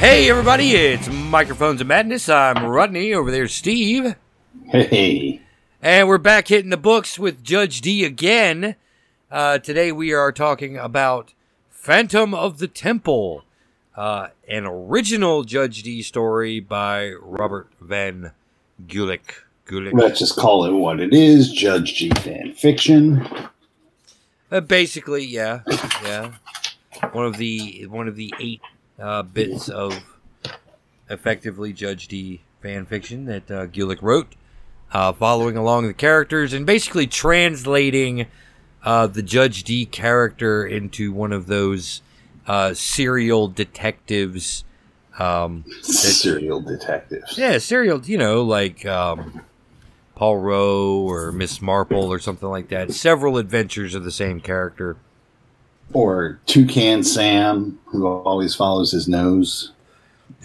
Hey everybody, it's Microphones of Madness. I'm Rodney. Over there, Steve. Hey. And we're back hitting the books with Judge Dee again. Uh, today we are talking about Phantom of the Temple, uh, an original Judge Dee story by Robert Van Gulik. Gulik. Let's just call it what it is Judge G fan fiction. Uh, basically, yeah, yeah. One of the one of the eight uh, bits of effectively Judge Dee fan fiction that uh, Gulik wrote, uh, following along the characters and basically translating uh, the Judge Dee character into one of those uh, serial detectives. Um, serial detectives. Yeah, serial. You know, like um, Poirot or Miss Marple or something like that. Several adventures of the same character. Or Toucan Sam, who always follows his nose.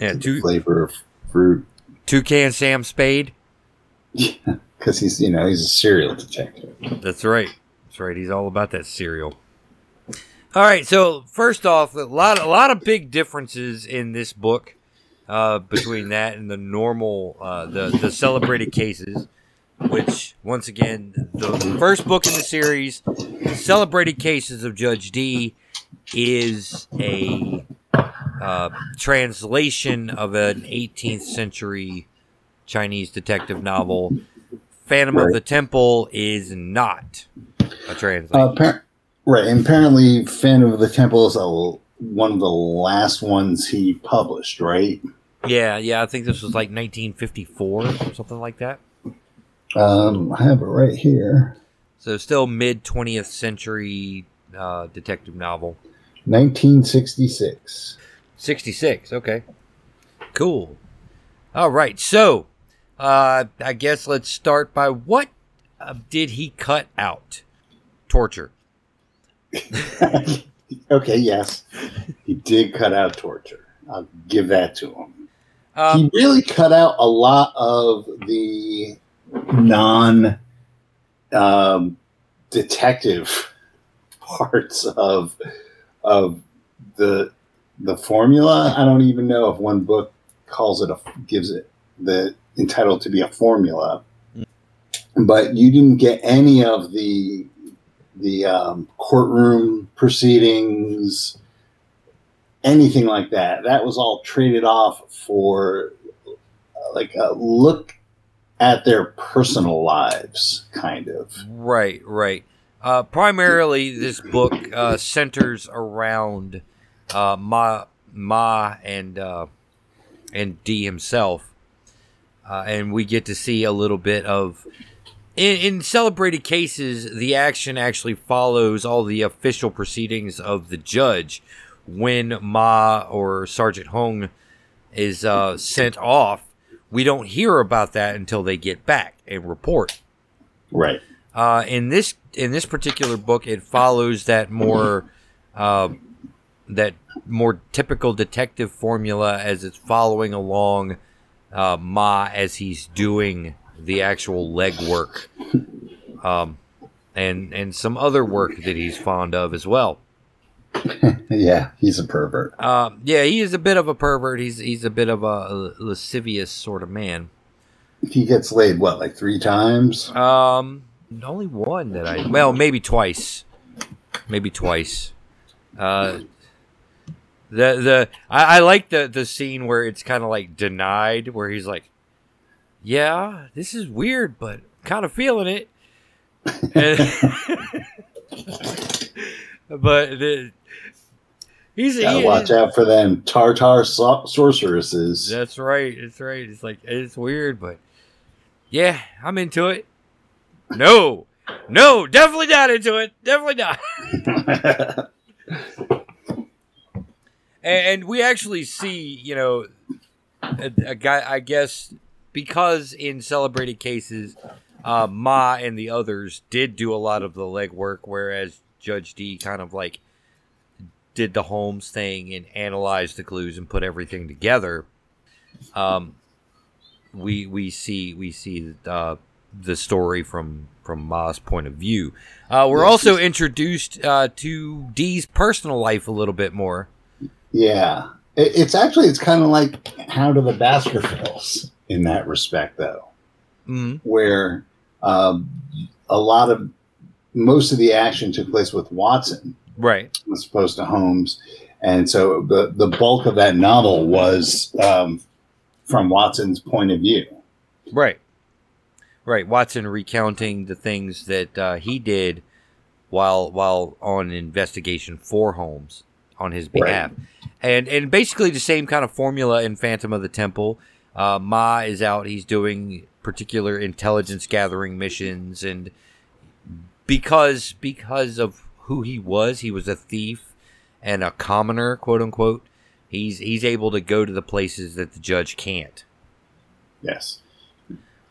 Yeah, two, flavor of fruit. Toucan Sam Spade. Yeah, because he's you know he's a serial detective. That's right. That's right. He's all about that cereal. All right. So first off, a lot, a lot of big differences in this book uh, between that and the normal, uh, the the celebrated cases. Which once again, the first book in the series, celebrated cases of Judge Dee, is a uh, translation of an 18th century Chinese detective novel. Phantom right. of the Temple is not a translation. Uh, par- right, and apparently, Phantom of the Temple is a, one of the last ones he published. Right? Yeah, yeah. I think this was like 1954 or something like that. Um, I have it right here. So, still mid 20th century uh, detective novel. 1966. 66. Okay. Cool. All right. So, uh, I guess let's start by what uh, did he cut out? Torture. okay, yes. He did cut out torture. I'll give that to him. Um, he really cut out a lot of the non um, detective parts of of the the formula. I don't even know if one book calls it a gives it the entitled to be a formula, but you didn't get any of the the um, courtroom proceedings, anything like that. That was all traded off for like a look at their personal lives, kind of. Right, right. Uh, primarily, this book uh, centers around uh, Ma Ma and uh, and Dee himself, uh, and we get to see a little bit of. In, in celebrated cases, the action actually follows all the official proceedings of the judge. When Ma or Sergeant Hoong is uh, sent off, we don't hear about that until they get back and report. Right. Uh, in this in this particular book, it follows that more uh, that more typical detective formula as it's following along uh, Ma as he's doing the actual legwork, um, and and some other work that he's fond of as well. yeah, he's a pervert. Um, yeah, he is a bit of a pervert. He's he's a bit of a lascivious sort of man. He gets laid what, like three times? Um, only one that I well, maybe twice, maybe twice. Uh, the the I, I like the the scene where it's kind of like denied, where he's like, "Yeah, this is weird, but kind of feeling it." But the, he's gotta he, watch out for them tartar so- sorceresses. That's right. That's right. It's like it's weird, but yeah, I'm into it. No, no, definitely not into it. Definitely not. and we actually see, you know, a, a, guy. I guess because in celebrated cases, uh, Ma and the others did do a lot of the legwork, whereas Judge Dee kind of like did the Holmes thing and analyzed the clues and put everything together. Um, we we see we see uh, the story from from Ma's point of view. Uh, we're also introduced uh, to Dee's personal life a little bit more. Yeah, It, it's actually it's kind of like Hound of the Baskervilles in that respect, though, mm where um, a lot of most of the action took place with Watson Right. as opposed to Holmes, and so the the bulk of that novel was um, from Watson's point of view. Right. Right. Watson recounting the things that uh, he did while while on investigation for Holmes on his Right. behalf, and and basically the same kind of formula in Phantom of the Temple. Uh, Ma is out; he's doing particular intelligence gathering missions, and because because of who he was, he was a thief and a commoner, quote unquote. He's he's able to go to the places that the judge can't. Yes,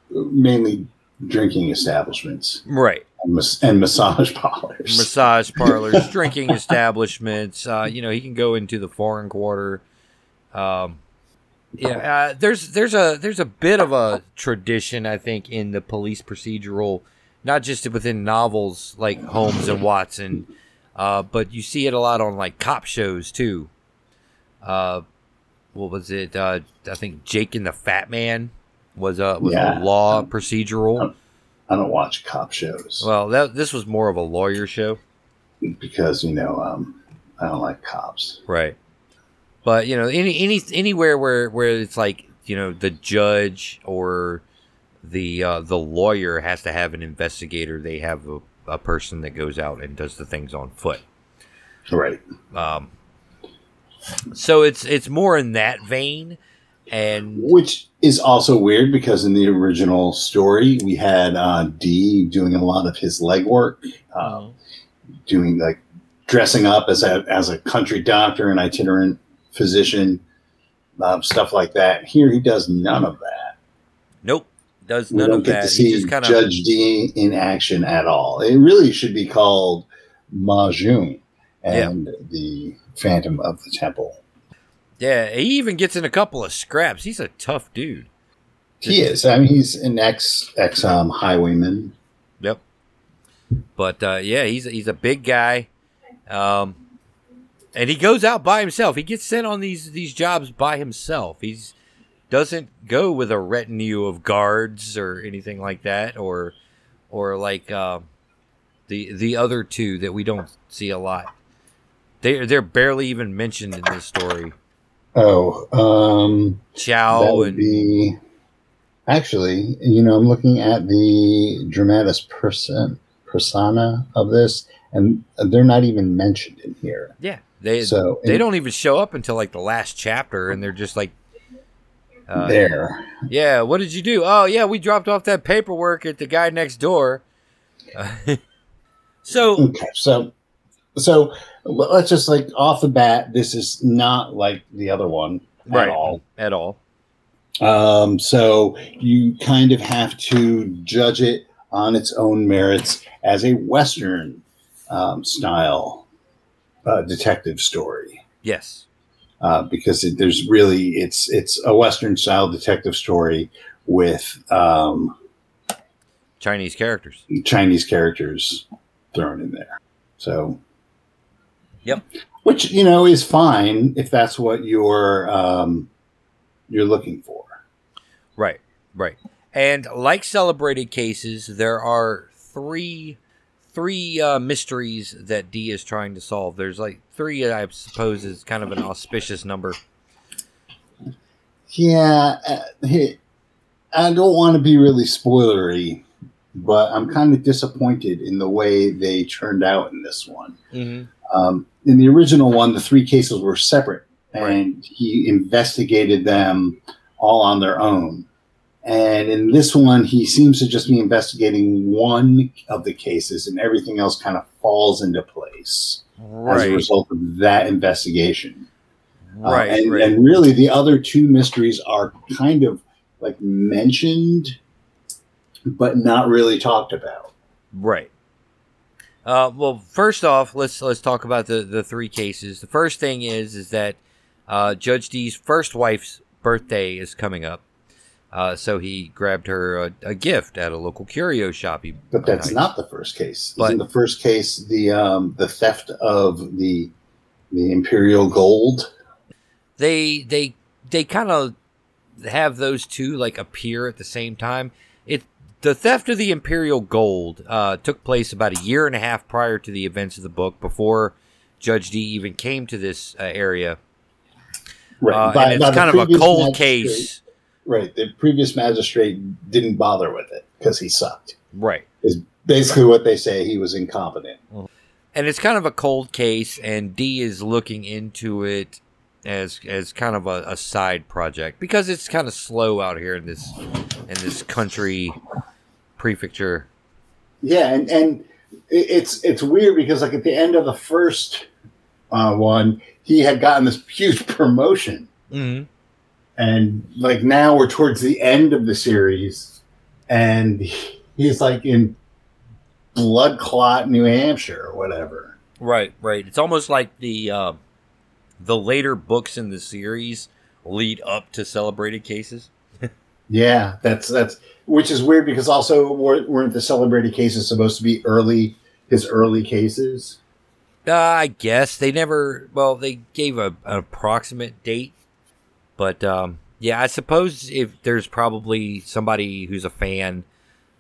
mainly drinking establishments Right. and, mas- and massage parlors. massage parlors, drinking establishments. Uh, you know, he can go into the foreign quarter. Um, yeah, uh, there's there's a there's a bit of a tradition, I think, in the police procedural, not just within novels like Holmes and Watson, uh, but you see it a lot on like cop shows too. Uh, what was it? Uh, I think Jake and the Fat Man was a was Yeah. a law procedural. I don't watch cop shows Well, that this was more of a lawyer show. because you know um, I don't like cops. Right. But you know, any any anywhere where where it's like you know the judge or the uh, the lawyer has to have an investigator. They have a, a person that goes out and does the things on foot. Right. Um, so it's it's more in that vein, and Which is also weird because in the original story we had uh, Dee doing a lot of his legwork, uh, doing like dressing up as a as a country doctor, an itinerant physician, um, stuff like that. Here he does none of that. nope, does We none don't of get that. to He see just kind of Judge Dee in action at all. It really should be called Ma Joong and the Phantom of the Temple. yeah. He even gets in a couple of scraps. He's a tough dude. He is. I mean, he's an ex ex um, highwayman. Yep. But uh, yeah, he's he's a big guy, um, and he goes out by himself. He gets sent on these these jobs by himself. He's doesn't go with a retinue of guards or anything like that, or or like uh, the the other two that we don't see a lot. They they're barely even mentioned in this story. Oh, um, Chow and be actually. You know, I'm looking at the dramatis person persona of this, and they're not even mentioned in here. yeah, they So they in- don't even show up until like the last chapter, and they're just like. Uh, there. Yeah, what did you do? Oh, yeah, we dropped off that paperwork at the guy next door. so, Okay, so so let's just like off the bat, this is not like the other one Right. at all. at all. Um, so you kind of have to judge it on its own merits as a Western um, style uh, detective story. Yes. Uh, because it, there's really it's it's a Western style detective story with um, Chinese characters. Chinese characters thrown in there. So, Yep. which you know is fine if that's what you're um, you're looking for. Right, right. And like celebrated cases, there are three three uh, mysteries that Dee is trying to solve. There's like three, I suppose, is kind of an auspicious number. Yeah, uh, I don't want to be really spoilery, but I'm kind of disappointed in the way they turned out in this one. Mm-hmm. Um, in the original one, the three cases were separate, and Right. he investigated them all on their own. And in this one, he seems to just be investigating one of the cases, and everything else kind of falls into place as a result of that investigation. Uh, right, and, right. and really, the other two mysteries are kind of like mentioned, but not really talked about. Right. Uh, well, first off, let's let's talk about the the three cases. The first thing is is that uh, Judge Dee's first wife's birthday is coming up, uh, so he grabbed her a, a gift at a local curio shop. He, But that's uh, not the first case. But- Isn't the first case the um, the theft of the the imperial gold? they they they kind of have those two like appear at the same time. It the theft of the imperial gold uh, took place about a year and a half prior to the events of the book, before Judge Dee even came to this uh, area. Right, uh, by, and it's kind of a cold case. Right, the previous magistrate didn't bother with it because he sucked. Right, is basically what they say. He was incompetent. And it's kind of a cold case, and Dee is looking into it as as kind of a, a side project because it's kind of slow out here in this in this country prefecture. Yeah, and and it's it's weird because like at the end of the first uh, one, he had gotten this huge promotion, mm-hmm. And like now we're towards the end of the series, and he's like in blood clot, New Hampshire, or whatever. Right, right. It's almost like the uh, the later books in the series lead up to celebrated cases. yeah, that's that's which is weird because also weren't the celebrated cases supposed to be early his early cases? Uh, I guess they never. Well, they gave a, an approximate date, but um, yeah, I suppose if there's probably somebody who's a fan,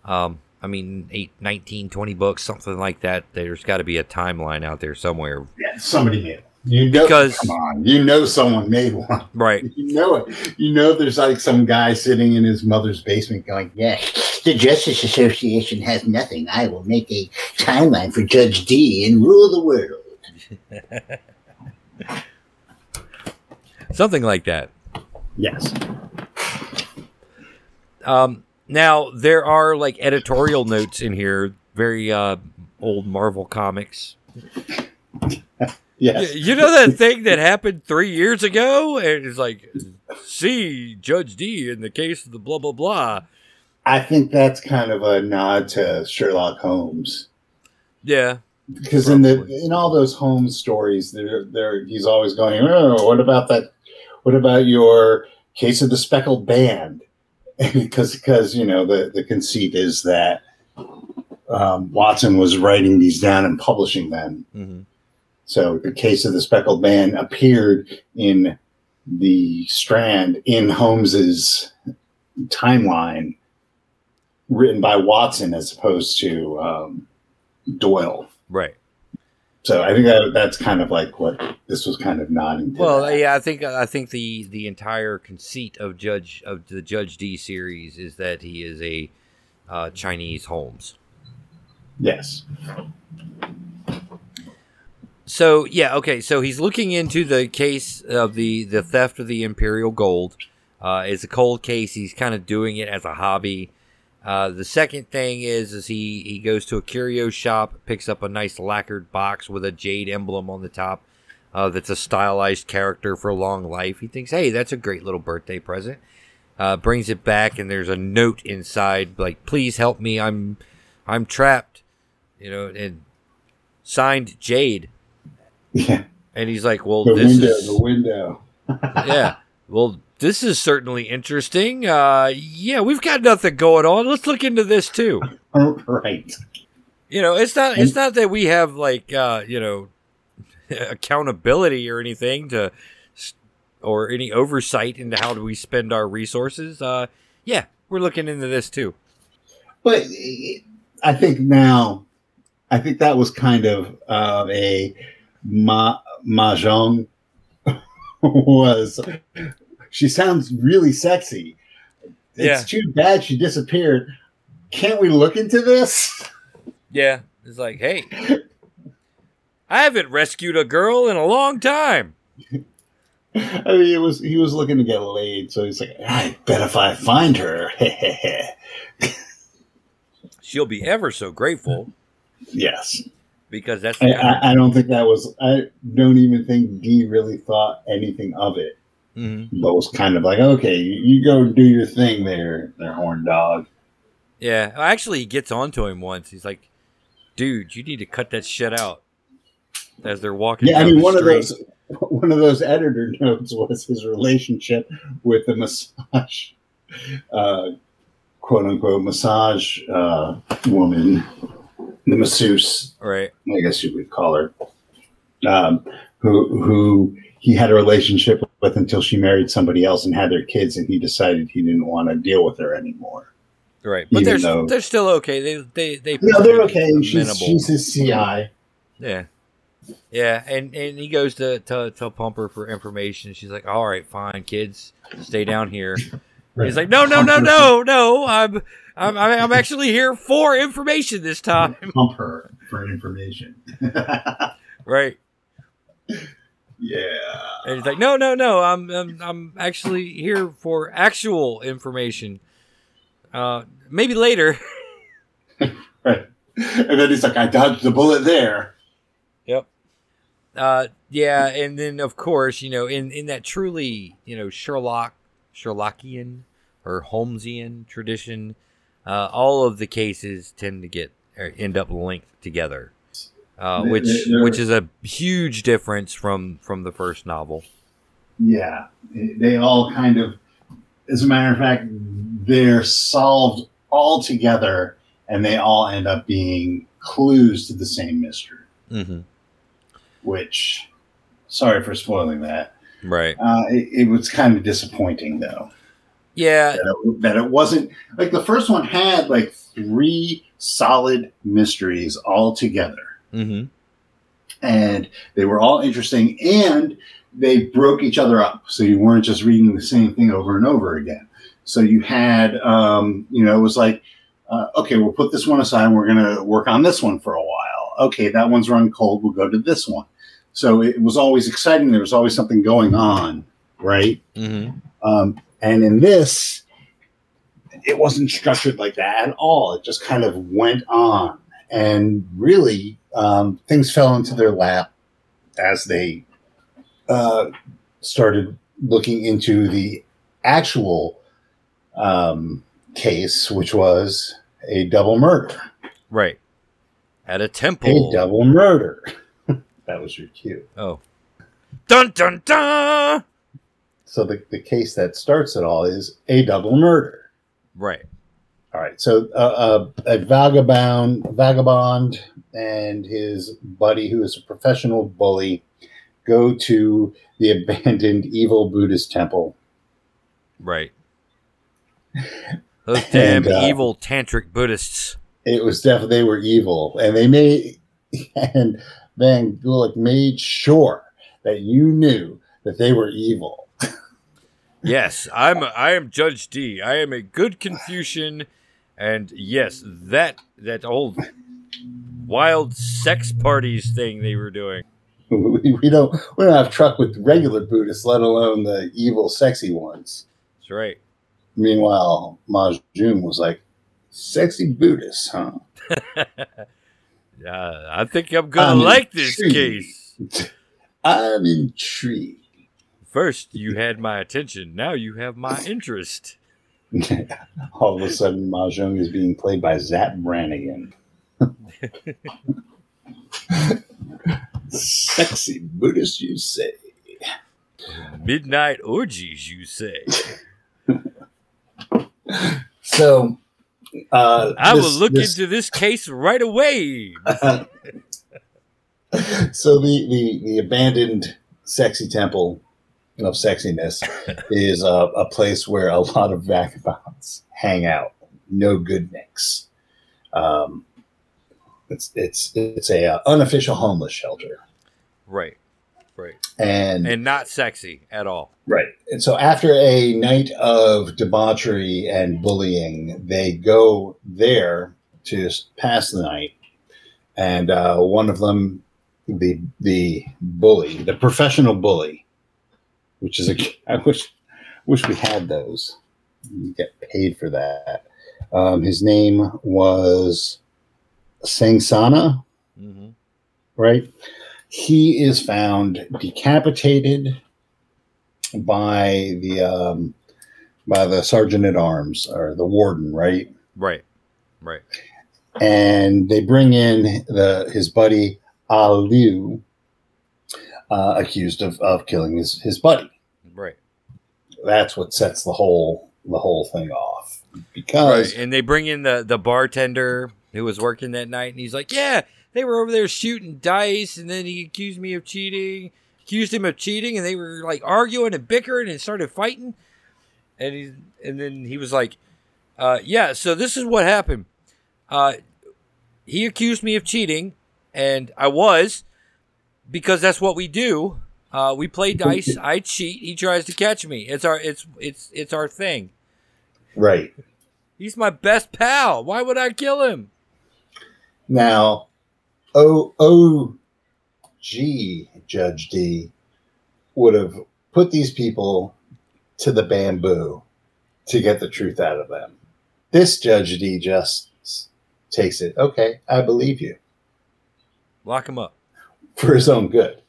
um, I mean, eight, 19, 20 books, something like that. There's got to be a timeline out there somewhere. Yeah, somebody made it. You know, because come on, you know someone made one, right? You know it. You know, there's like some guy sitting in his mother's basement going, "Yes, the Justice Association has nothing. I will make a timeline for Judge Dee and rule the world." Something like that. Yes. Um. Now there are like editorial notes in here, very uh, old Marvel comics. Yes. You know that thing that happened three years ago? And it's like, see Judge Dee in the case of the blah, blah, blah. I think that's kind of a nod to Sherlock Holmes. Yeah. Because in the in all those Holmes stories, there there he's always going, Oh, what about that what about your case of the speckled band? because because you know the, the conceit is that um, Watson was writing these down and publishing them. Mm-hmm so the case of the speckled band appeared in the Strand in Holmes's timeline, written by Watson as opposed to um, Doyle. Right. So I think that that's kind of like what this was kind of nodding to. Well, that. yeah, I think I think the the entire conceit of Judge of the Judge Dee series is that he is a uh, Chinese Holmes. Yes. So yeah, okay. So he's looking into the case of the the theft of the imperial gold. Uh, it's a cold case. He's kind of doing it as a hobby. Uh, the second thing is, is he he goes to a curio shop, picks up a nice lacquered box with a jade emblem on the top. Uh, that's a stylized character for long life. He thinks, hey, that's a great little birthday present. Uh, brings it back, and there's a note inside, like, please help me. I'm I'm trapped. You know, and signed Jade. Yeah. And he's like, "Well, the this window, is the window." yeah. Well, this is certainly interesting. Uh, yeah, we've got nothing going on. Let's look into this too. right. You know, it's not. It's not that we have like uh, you know accountability or anything to, or any oversight into how do we spend our resources. Uh, yeah, we're looking into this too. But I think now, I think that was kind of uh, a Ma Mahjong was she sounds really sexy. It's yeah. too bad she disappeared. Can't we look into this? Yeah. It's like, hey, I haven't rescued a girl in a long time. I mean, it was he was looking to get laid, so he's like, I bet if I find her, she'll be ever so grateful. Yes because that's. I, I, I, don't think that was. I don't even think Dee really thought anything of it. Mm-hmm. But was kind of like, okay, you, go do your thing there, there, horn dog. Yeah, actually, he gets onto him once. He's like, "Dude, you need to cut that shit out." As they're walking. Yeah, I mean, one street. of those one of those editor notes was his relationship with the massage, uh, quote unquote, massage uh, woman the masseuse, right? I guess you would call her, um, who who he had a relationship with until she married somebody else and had their kids, and he decided he didn't want to deal with her anymore. Right, but they're though, they're still okay. They they they no, they're okay. She's, she's his CI. Yeah, yeah, and and he goes to to to Pumper for information. She's like, "All right, fine, kids, stay down here." Right. He's like, "No, no, no, no, no. I'm I'm I'm actually here for information this time." Pump her for information. right. Yeah. And he's like, "No, no, no. I'm I'm, I'm actually here for actual information." Uh, maybe later. right. And then he's like, I dodged the bullet there. Yep. Uh, yeah, and then of course, you know, in, in that truly, you know, Sherlock, Sherlockian or Holmesian tradition, uh, all of the cases tend to get or end up linked together, uh, which which is a huge difference from from the first novel. Yeah, they all kind of, as a matter of fact, they're solved all together and they all end up being clues to the same mystery. Mm-hmm. Which, sorry for spoiling that. Right. Uh, it, it, was kind of disappointing, though. Yeah. That it, that it, wasn't like the first one had like three solid mysteries all together. Mm-hmm. And they were all interesting and they broke each other up. So you weren't just reading the same thing over and over again. So you had, um, you know, it was like, uh, okay, we'll put this one aside. And we're going to work on this one for a while. Okay, that one's run cold. We'll go to this one. So it was always exciting. There was always something going on, right? Mm-hmm. Um, and in this, it wasn't structured like that at all. It just kind of went on, and really, um, things fell into their lap as they uh, started looking into the actual um, case, which was a double murder. Right. At a temple. A double murder. that was your cue. Oh. Dun dun dun! So the, the case that starts it all is a double murder. Right. All right. So uh, uh, a vagabond, vagabond, and his buddy, who is a professional bully, go to the abandoned evil Buddhist temple. Right. Those damn and, uh, evil tantric Buddhists. It was definitely they were evil, and they made and Van Gulik made sure that you knew that they were evil. yes, I'm. I am Judge Dee. I am a good Confucian, and yes, that that old wild sex parties thing they were doing. We, don't we don't have truck with regular Buddhists, let alone the evil, sexy ones. That's right. Meanwhile, Ma Joong was like, sexy Buddhists, huh? yeah, I think I'm going to like this case. I'm intrigued. First, you had my attention. Now you have my interest. All of a sudden, Ma Joong is being played by Zapp Brannigan. Sexy Buddhist, you say. Midnight orgies, you say. So uh, I this, will look this, into this case right away. so the, the the abandoned sexy temple of sexiness is a, a, place where a lot of vagabonds hang out. No good nicks. Um, it's it's it's a uh, unofficial homeless shelter. Right. Right. And and not sexy at all. Right. And so after a night of debauchery and bullying, they go there to pass the night. And uh, one of them, the the bully, the professional bully, which is a I wish wish we had those. You get paid for that. Um, his name was Sangsana, mm-hmm. right? he is found decapitated by the um, by the sergeant at arms or the warden, right? Right, right. And they bring in the his buddy Aliu, uh, accused of, of killing his his buddy. That's what sets the whole the whole thing off because right. and they bring in the the bartender who was working that night, and he's like, "Yeah, they were over there shooting dice, and then he accused me of cheating. accused him of cheating, and they were like arguing and bickering and started fighting. And he and then he was like, uh, "Yeah, so this is what happened. Uh, he accused me of cheating, and I was because that's what we do. Uh, we play dice. I cheat. He tries to catch me. It's our it's it's it's our thing. Right. He's my best pal. Why would I kill him? Now, O O G Judge Dee would have put these people to the bamboo to get the truth out of them. This Judge Dee just takes it. Okay, I believe you. Lock him up for his own good.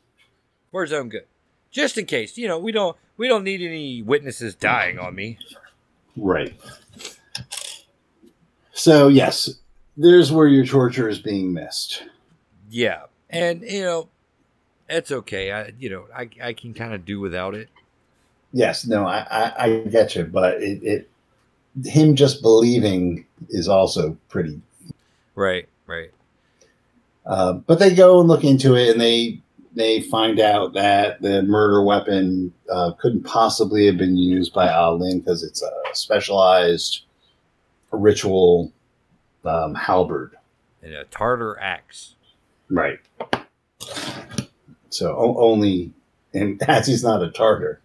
For his own good, just in case. You know, we don't we don't need any witnesses dying on me. Right. So yes, there's where your torture is being missed. Yeah, and you know, it's okay. I you know I I can kind of do without it. Yes, no, I I, I get you, but it, it him just believing is also pretty right, right. Uh, but they go and look into it, and they they find out that the murder weapon uh, couldn't possibly have been used by Alin because it's a specialized ritual um, halberd and a Tartar axe. Right. So o- only, and as he's not a Tartar,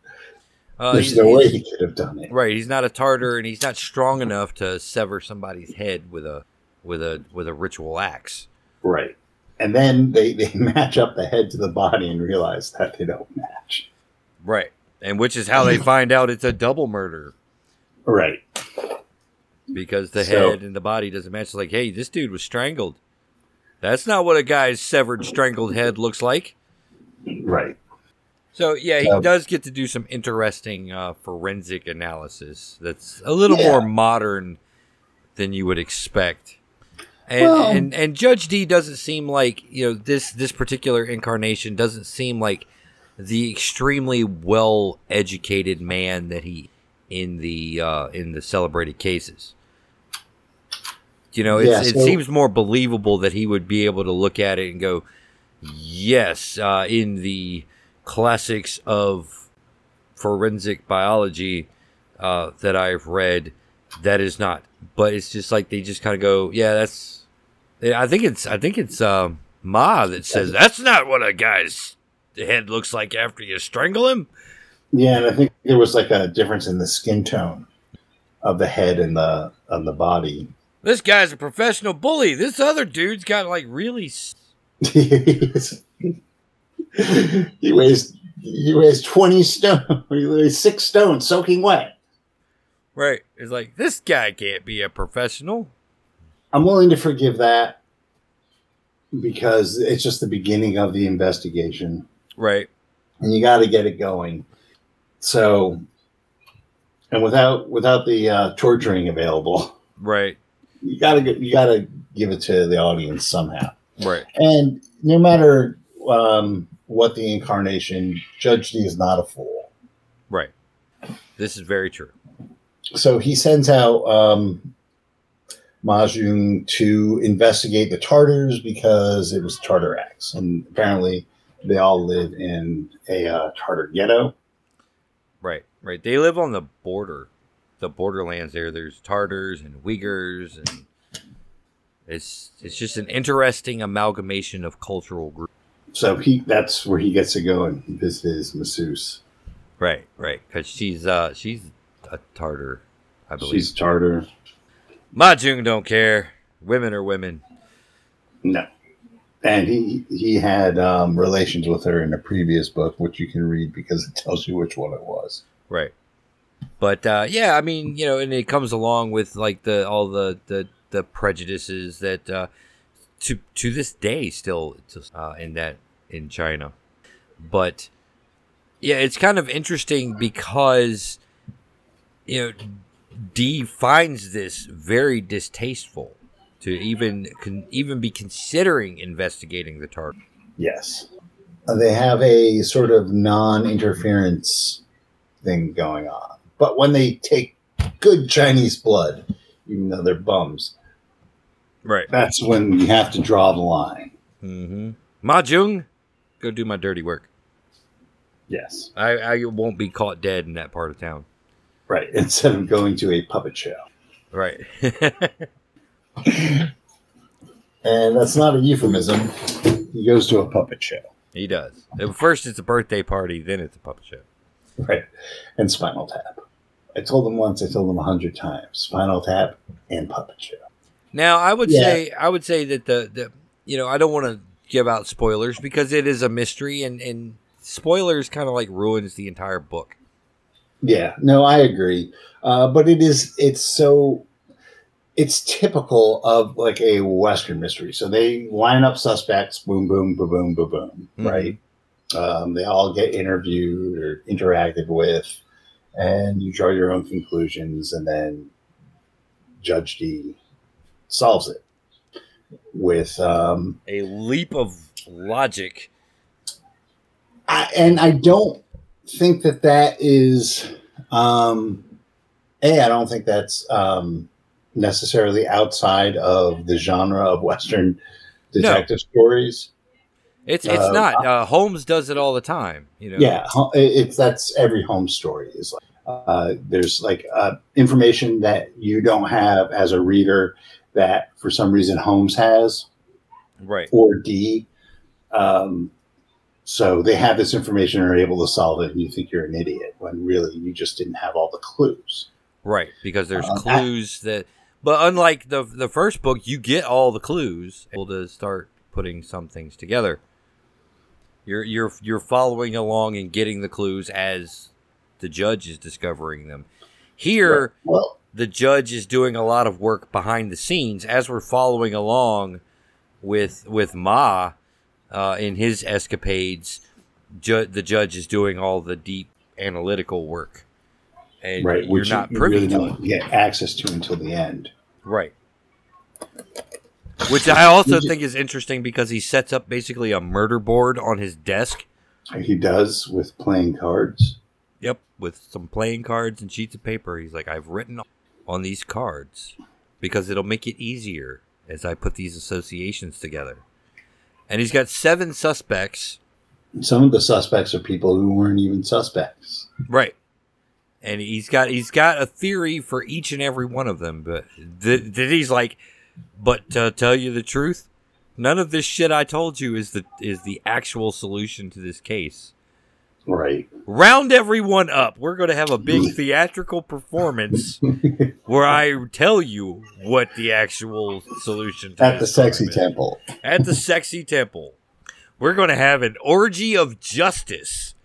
uh, there's no way he could have done it. Right. He's not a Tartar, and he's not strong enough to sever somebody's head with a with a with a ritual axe. Right. And then they, they match up the head to the body and realize that they don't match. Right. And which is how they find out it's a double murder. Right. Because the so, head and the body doesn't match. It's like, hey, this dude was strangled. That's not what a guy's severed, strangled head looks like. Right. So yeah, he um, does get to do some interesting uh, forensic analysis. That's a little yeah. more modern than you would expect. And, well, and and Judge Dee doesn't seem like you know this this particular incarnation doesn't seem like the extremely well educated man that he in the uh, in the celebrated cases. You know, yeah, so, it seems more believable that he would be able to look at it and go, "Yes, uh, in the classics of forensic biology uh, that I've read, that is not." But it's just like they just kind of go, "Yeah, that's I think it's I think it's um, Ma that says that's not what a guy's head looks like after you strangle him. Yeah, and I think there was like a difference in the skin tone of the head and the of the body. This guy's a professional bully. This other dude's got like really. he weighs he weighs twenty stone. He weighs six stones, soaking wet. Right. It's like this guy can't be a professional. I'm willing to forgive that because it's just the beginning of the investigation. Right. And you got to get it going. So, and without without the uh, torturing available, right? You got to you got to give it to the audience somehow, right? And no matter um, what the incarnation, Judge Dee is not a fool, right? This is very true. So he sends out um, Ma Joong to investigate the Tartars because it was Tartar X, and apparently they all live in a uh, Tartar ghetto. Right, right. They live on the border, the borderlands. There, there's Tartars and Uyghurs, and it's it's just an interesting amalgamation of cultural groups. So he that's where he gets to go and visit his masseuse. Right, right. Because she's uh she's a Tartar, I believe. She's Tartar. Ma Joong don't care. Women are women. No. And he he had um, relations with her in a previous book, which you can read because it tells you which one it was. Right. But uh, yeah, I mean, you know, and it comes along with like the all the the, the prejudices that uh, to to this day still uh, in that in China. But yeah, it's kind of interesting because you know Dee finds this very distasteful to even con- even be considering investigating the target. Yes, uh, they have a sort of non-interference thing going on, but when they take good Chinese blood, even though they're bums, right? That's when you have to draw the line. Mm-hmm. Ma Joong, go do my dirty work. Yes. I, I won't be caught dead in that part of town. Right. Instead of going to a puppet show. Right. and that's not a euphemism. He goes to a puppet show. He does. First, it's a birthday party, then it's a puppet show. Right. And Spinal Tap. I told them once, I told them a hundred times. Spinal Tap and Puppet Show. Now, I would Yeah. say, I would say that the, the you know, I don't want to give out spoilers because it is a mystery, and and spoilers kind of like ruins the entire book. Yeah, no, I agree. Uh, but it is, it's so, it's typical of like a Western mystery. So they line up suspects, boom, boom, boom, boom, boom, boom, Mhm. right? Um, they all get interviewed or interacted with, and you draw your own conclusions, and then Judge Dee solves it with um, A leap of logic. I, and I don't think that that is um, a. I don't think that's um, necessarily outside of the genre of Western detective stories. It's it's Uh, not. Uh, Holmes does it all the time. You know. Yeah, it's that's every home story is like uh, there's like uh, information that you don't have as a reader that for some reason Holmes has Right. or Dee. Um, so they have this information and are able to solve it, and you think you're an idiot when really you just didn't have all the clues. Right. Because there's Uh, I- clues that. But unlike the the first book, you get all the clues able to start putting some things together. You're you're you're following along and getting the clues as the judge is discovering them. Here, Well, the judge is doing a lot of work behind the scenes as we're following along with with Ma uh, in his escapades. Ju- the judge is doing all the deep analytical work, and right, you're not you privy really to don't get access to until the end. Right. Which I also you- think is interesting because he sets up basically a murder board on his desk. He does with playing cards. Yep, with some playing cards and sheets of paper. He's like, I've written on these cards because it'll make it easier as I put these associations together. And he's got seven suspects. Some of the suspects are people who weren't even suspects. Right. And he's got he's got a theory for each and every one of them, but th- th- he's like, but to tell you the truth, none of this shit I told you is the is the actual solution to this case. Right. Round everyone up. We're going to have a big mm. theatrical performance where I tell you what the actual solution to At the sexy is. temple. At the sexy temple. We're going to have an orgy of justice.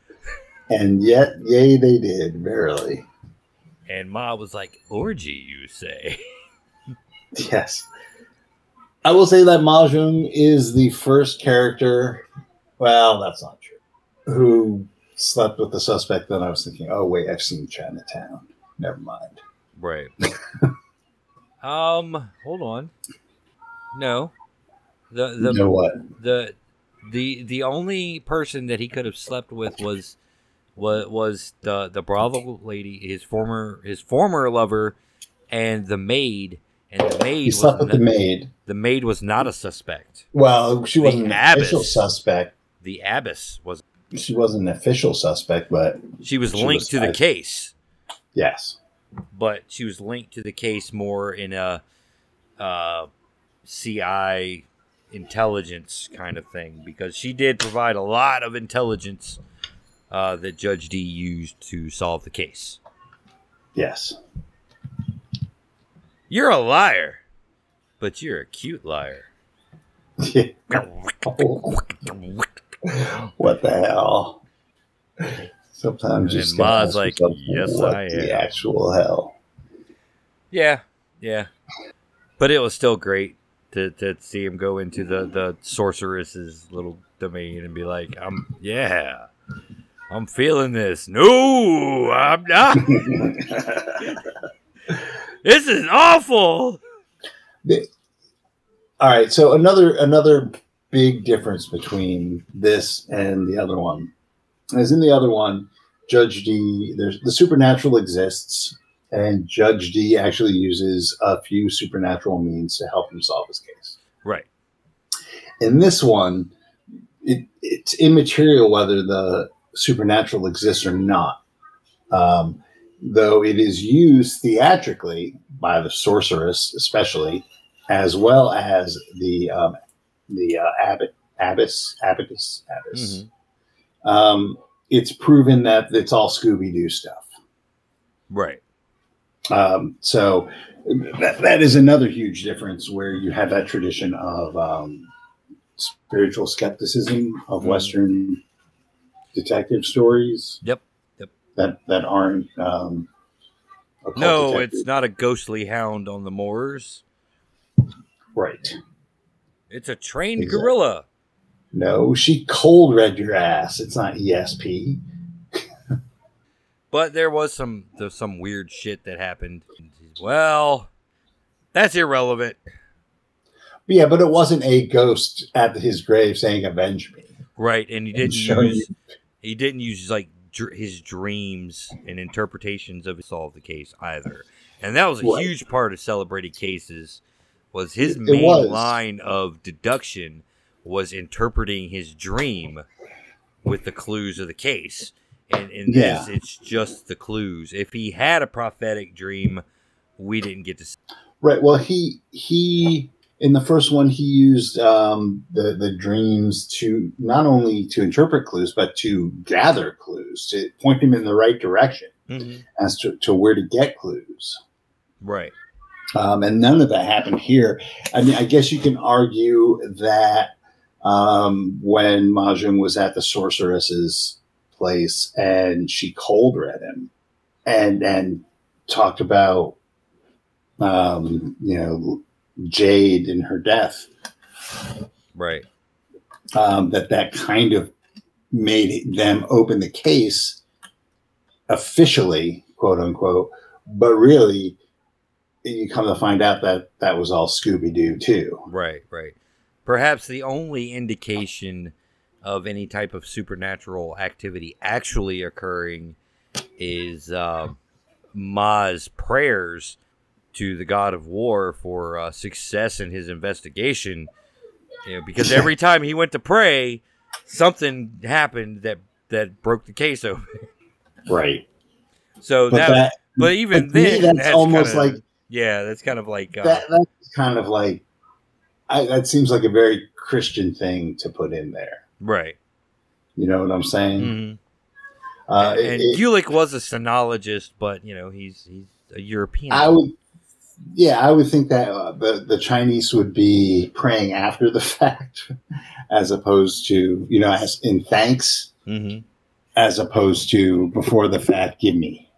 And yet, yay, they did, verily. And Ma was like, "Orgy, you say?" Yes. I will say that Ma Joong is the first character, well, that's not true, who slept with the suspect. Then I was thinking, oh, wait, I've seen Chinatown. Never mind. Right. um, hold on. No. The the you know what? the the the only person that he could have slept with was was was the the Bravo lady, his former his former lover, and the maid. And the maid He was slept with the maid. the maid was not a suspect. Well, she The wasn't an official suspect. The abbess was. She wasn't an official suspect, but She was She linked was to the tied. case. yes. but she was linked to the case more in a uh, CI intelligence kind of thing because she did provide a lot of intelligence uh, that Judge Dee used to solve the case. Yes. You're a liar, but you're a cute liar. what the hell? Sometimes you And just Ma's like, "Yes, what I the am." actual hell. Yeah, yeah. But it was still great to, to see him go into the, the sorceress's little domain and be like, I'm yeah. I'm feeling this. No, I'm not. this is awful. All right, so another another big difference between this and the other one As in the other one, Judge Dee. There's the supernatural exists, and Judge Dee actually uses a few supernatural means to help him solve his case. Right. In this one, it, it's immaterial whether the supernatural exists or not. Um, though it is used theatrically by the sorceress, especially, as well as the um, the uh, abbot, abbess, abbess, abbess. Mm-hmm. Um, it's proven that it's all Scooby Doo stuff. Right. Um, so that, that is another huge difference where you have that tradition of um, spiritual skepticism of mm-hmm. Western detective stories. Yep. Yep. That that aren't. Um, no, detective. it's not a ghostly hound on the moors. Right. It's a trained exactly. gorilla. No, she cold read your ass. It's not ESP. but there was some there's some weird shit that happened. Well, that's irrelevant. Yeah, but it wasn't a ghost at his grave saying "Avenge me." Right, and he didn't use you. he didn't use like dr- his dreams and interpretations of solve the case either. And that was a right. huge part of celebrated cases was his main was. line of deduction was interpreting his dream with the clues of the case. And in yeah. this, it's just the clues. If he had a prophetic dream, we didn't get to see. Right. Well, he he in the first one he used um, the the dreams to not only to interpret clues but to gather clues to point him in the right direction mm-hmm. as to, to where to get clues. Right. Um, and none of that happened here. I mean, I guess you can argue that um, when Ma Joong was at the sorceress's place and she cold read him and and talked about um, you know Jade and her death, right? Um, that that kind of made them open the case officially, quote unquote, but really you come to find out that that was all Scooby Doo too. Right, right. Perhaps the only indication of any type of supernatural activity actually occurring is uh, Ma's prayers to the god of war for uh, success in his investigation. You know, because every time he went to pray, something happened that that broke the case open. Right. So that, that, but even then, that's, that's, almost kinda, like yeah, that's kind of like uh, that, that's kind of like I, that seems like a very Christian thing to put in there, right? You know what I'm saying? Mm-hmm. Uh, and, and Gulik was a sinologist, but you know he's he's a European. I would, yeah, I would think that uh, the the Chinese would be praying after the fact, as opposed to you know as in thanks, mm-hmm. as opposed to before the fact. Give me,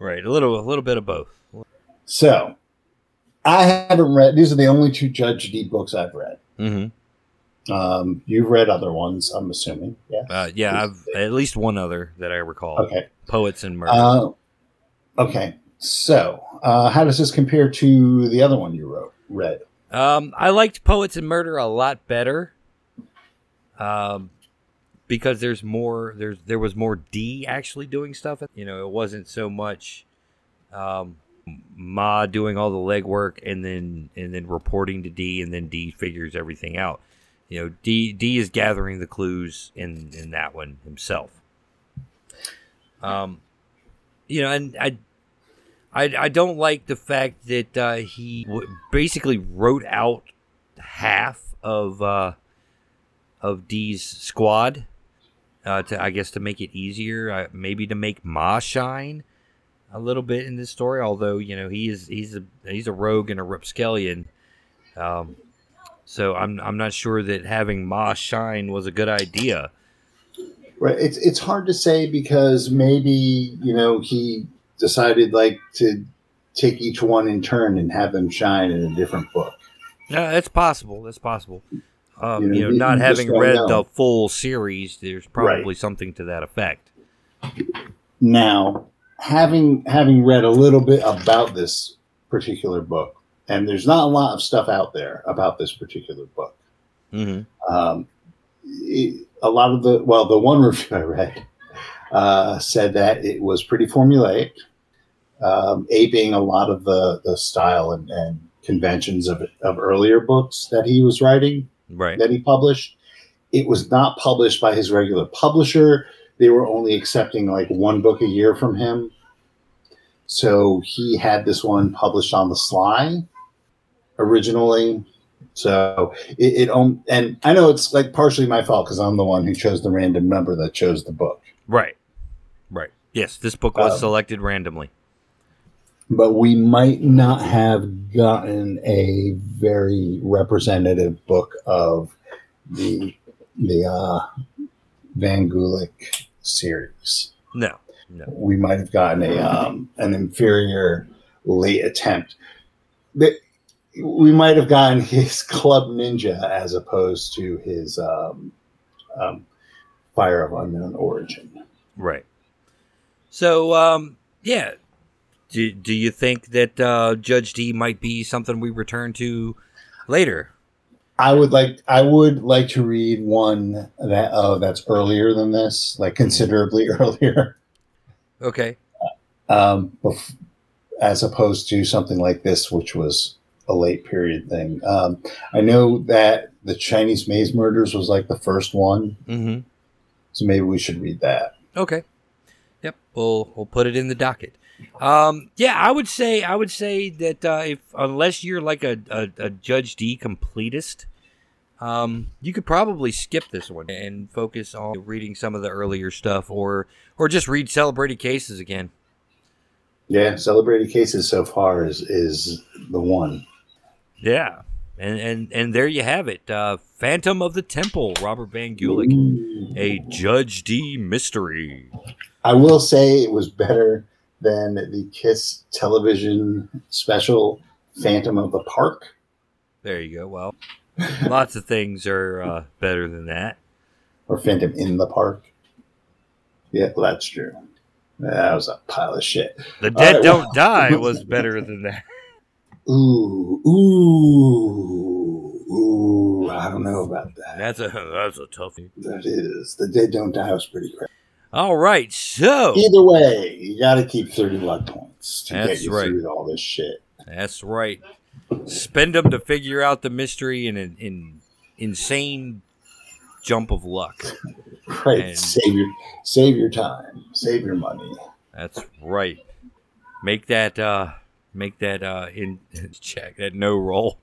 right? A little a little bit of both. So, I haven't read. These are the only two Judge Dee books I've read. Mm-hmm. Um, you've read other ones, I'm assuming. Yeah. Uh, yeah, I've at least one other that I recall. Okay. Poets and Murder. Uh, okay. So, uh, how does this compare to the other one you wrote? Read. Um, I liked Poets and Murder a lot better. Um, because there's more. There's there was more Dee actually doing stuff. You know, it wasn't so much. Um, Ma doing all the legwork and then and then reporting to Dee, and then Dee figures everything out. You know, Dee Dee is gathering the clues in in that one himself. Um, you know, and I I, I don't like the fact that uh, he w- basically wrote out half of uh, of Dee's squad uh, to I guess to make it easier, uh, maybe to make Ma shine a little bit in this story. Although you know he is he's a he's a rogue and a rapscallion, um, so I'm I'm not sure that having Ma shine was a good idea. Right. It's it's hard to say because maybe you know he decided like to take each one in turn and have them shine in a different book. Yeah, that's possible. That's possible. Um, you know, you know not having read know. the full series, there's probably right. something to that effect. Now, having having read a little bit about this particular book, and there's not a lot of stuff out there about this particular book. Mm-hmm. Um, it, a lot of the well, the one review I read uh, said that it was pretty formulaic, um, aping a lot of the the style and, and conventions of of earlier books that he was writing, right? That he published. It was not published by his regular publisher they were only accepting like one book a year from him. So he had this one published on the sly originally. So it, it and I know it's like partially my fault because I'm the one who chose the random number that chose the book. Right. Right. Yes, this book was um, selected randomly. But we might not have gotten a very representative book of the the uh, Van Gulik series. No, no. We might have gotten a um, an inferior late attempt. We might have gotten his Club Ninja as opposed to his um, um, Fire of Unknown Origin. Right. So, um, yeah. Do, do you think that uh, Judge Dee might be something we return to later? I would like I would like to read one that uh, that's earlier than this, like considerably earlier. Okay. Um, as opposed to something like this, which was a late period thing. Um, I know that the Chinese Maze Murders was like the first one, mm-hmm. so maybe we should read that. Okay. Yep, we'll we'll put it in the docket. Um, yeah, I would say I would say that uh, if unless you're like a, a, a Judge Dee completist, um, you could probably skip this one and focus on reading some of the earlier stuff, or or just read Celebrated Cases again. Yeah, Celebrated Cases so far is is the one. Yeah, and and and there you have it. Uh, Phantom of the Temple, Robert Van Gulik, Ooh. a Judge Dee mystery. I will say it was better than the Kiss television special, Phantom of the Park. There you go. Well, lots of things are uh, better than that. Or Phantom in the Park. Yeah, that's true. That was a pile of shit. The Dead right, Don't well. Die was better than that. Ooh, ooh, ooh! I don't know about that. That's a that's a toughie. That is. The Dead Don't Die was pretty great. All right, so either way, you got to keep thirty luck points to get you right. through all this shit. That's right. Spend them to figure out the mystery in an in insane jump of luck. Right. And save your save your time. Save your money. That's right. Make that uh make that uh in check that no roll.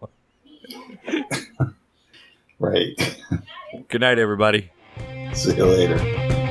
right. Good night everybody. See you later.